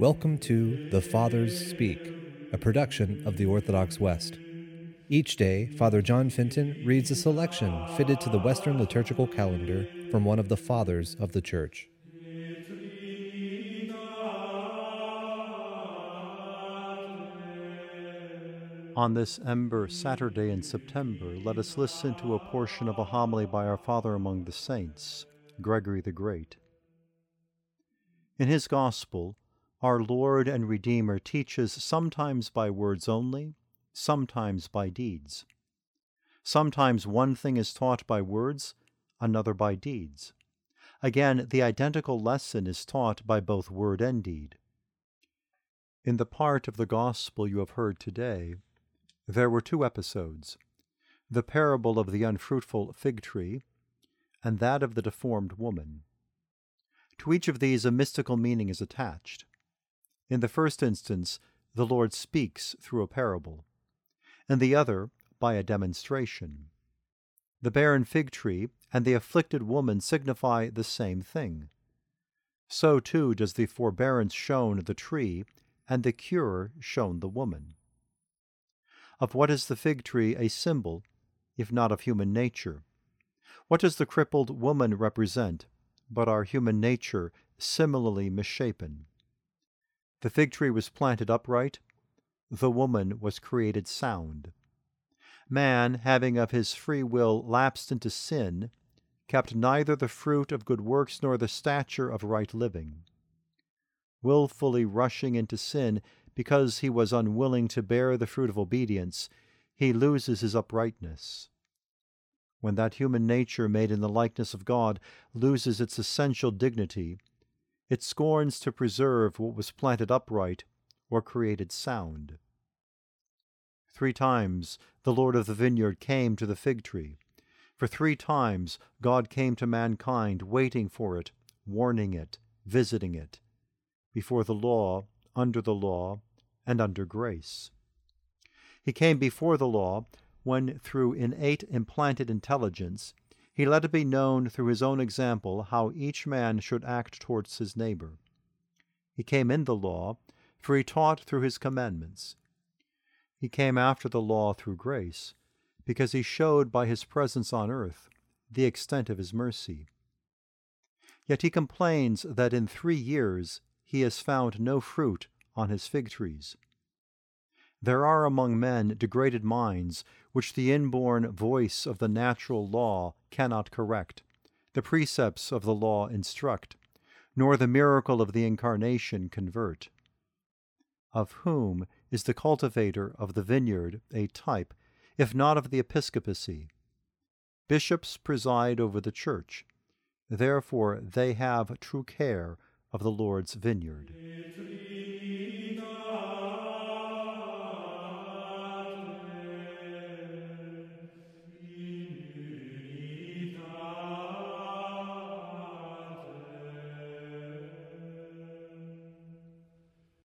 Welcome to The Fathers Speak, a production of the Orthodox West. Each day, Father John Fenton reads a selection fitted to the Western liturgical calendar from one of the Fathers of the Church. On this ember Saturday in September, let us listen to a portion of a homily by our Father among the Saints, Gregory the Great. In his Gospel, our Lord and Redeemer teaches sometimes by words only, sometimes by deeds. Sometimes one thing is taught by words, another by deeds. Again, the identical lesson is taught by both word and deed. In the part of the Gospel you have heard today, there were two episodes the parable of the unfruitful fig tree, and that of the deformed woman. To each of these, a mystical meaning is attached. In the first instance, the Lord speaks through a parable, and the other by a demonstration. The barren fig tree and the afflicted woman signify the same thing. So too does the forbearance shown the tree and the cure shown the woman. Of what is the fig tree a symbol, if not of human nature? What does the crippled woman represent, but our human nature similarly misshapen? The fig tree was planted upright, the woman was created sound. Man, having of his free will lapsed into sin, kept neither the fruit of good works nor the stature of right living. Wilfully rushing into sin because he was unwilling to bear the fruit of obedience, he loses his uprightness. When that human nature made in the likeness of God loses its essential dignity, it scorns to preserve what was planted upright or created sound. Three times the Lord of the vineyard came to the fig tree. For three times God came to mankind, waiting for it, warning it, visiting it, before the law, under the law, and under grace. He came before the law when, through innate implanted intelligence, he let it be known through his own example how each man should act towards his neighbor. He came in the law, for he taught through his commandments. He came after the law through grace, because he showed by his presence on earth the extent of his mercy. Yet he complains that in three years he has found no fruit on his fig trees. There are among men degraded minds which the inborn voice of the natural law cannot correct, the precepts of the law instruct, nor the miracle of the incarnation convert. Of whom is the cultivator of the vineyard a type, if not of the episcopacy? Bishops preside over the church, therefore they have true care of the Lord's vineyard.